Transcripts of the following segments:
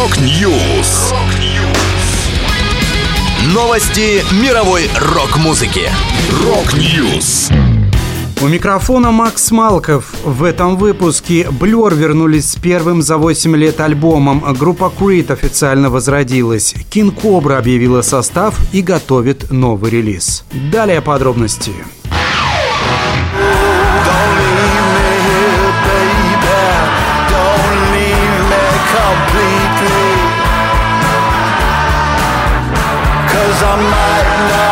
Rock News. Новости мировой рок-музыки. Rock News. У микрофона Макс Малков. В этом выпуске Blur вернулись с первым за 8 лет альбомом. Группа Creed официально возродилась. King Kobra объявила состав и готовит новый релиз. Далее подробности. I might not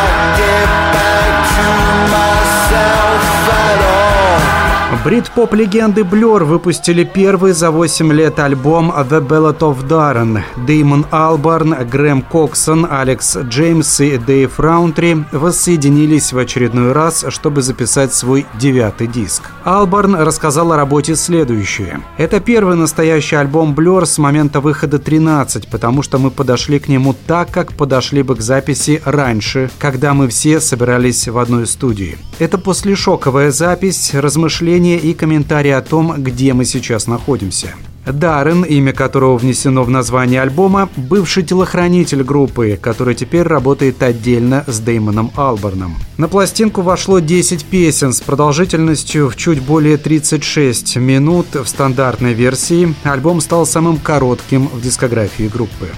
Брит-поп-легенды Blur выпустили первый за 8 лет альбом The Ballad of Darren. Дэймон Албарн, Грэм Коксон, Алекс Джеймс и Дэйв Раунтри воссоединились в очередной раз, чтобы записать свой девятый диск. Албарн рассказал о работе следующее. «Это первый настоящий альбом Blur с момента выхода 13, потому что мы подошли к нему так, как подошли бы к записи раньше, когда мы все собирались в одной студии. Это послешоковая запись, размышления мнение и комментарии о том, где мы сейчас находимся. Даррен, имя которого внесено в название альбома, бывший телохранитель группы, который теперь работает отдельно с Деймоном Алборном. На пластинку вошло 10 песен с продолжительностью в чуть более 36 минут в стандартной версии. Альбом стал самым коротким в дискографии группы.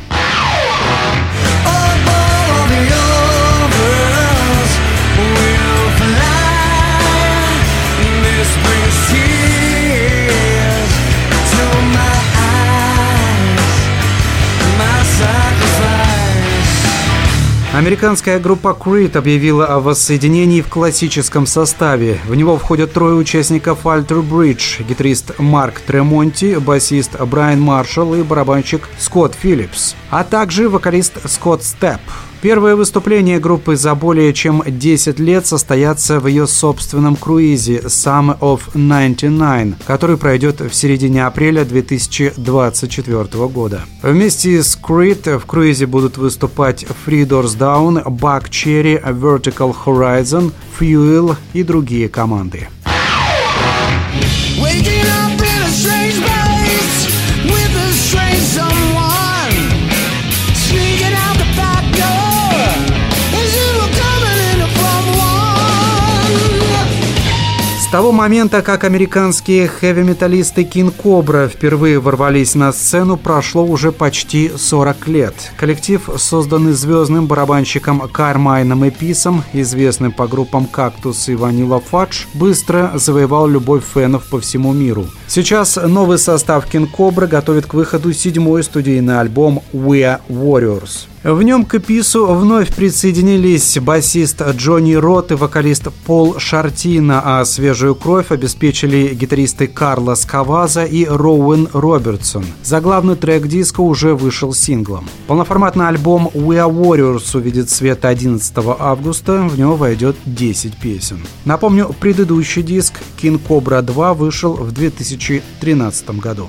Американская группа Creed объявила о воссоединении в классическом составе. В него входят трое участников Alter Bridge, гитарист Марк Тремонти, басист Брайан Маршалл и барабанщик Скотт Филлипс, а также вокалист Скотт Степ. Первое выступление группы за более чем 10 лет состоятся в ее собственном круизе Summer of 99, который пройдет в середине апреля 2024 года. Вместе с Creed в круизе будут выступать Free Doors Down, Buck Cherry, Vertical Horizon, Fuel и другие команды. Waking up того момента, как американские хэви-металлисты King Cobra впервые ворвались на сцену, прошло уже почти 40 лет. Коллектив, созданный звездным барабанщиком Кармайном и Писом, известным по группам «Кактус» и «Ванила Фадж», быстро завоевал любовь фенов по всему миру. Сейчас новый состав King Cobra готовит к выходу седьмой студийный альбом «We Are Warriors». В нем к Эпису вновь присоединились басист Джонни Рот и вокалист Пол Шартина, а свежую кровь обеспечили гитаристы Карлос Каваза и Роуэн Робертсон. Заглавный трек диска уже вышел синглом. Полноформатный альбом We Are Warriors увидит свет 11 августа, в него войдет 10 песен. Напомню, предыдущий диск King Cobra 2 вышел в 2013 году.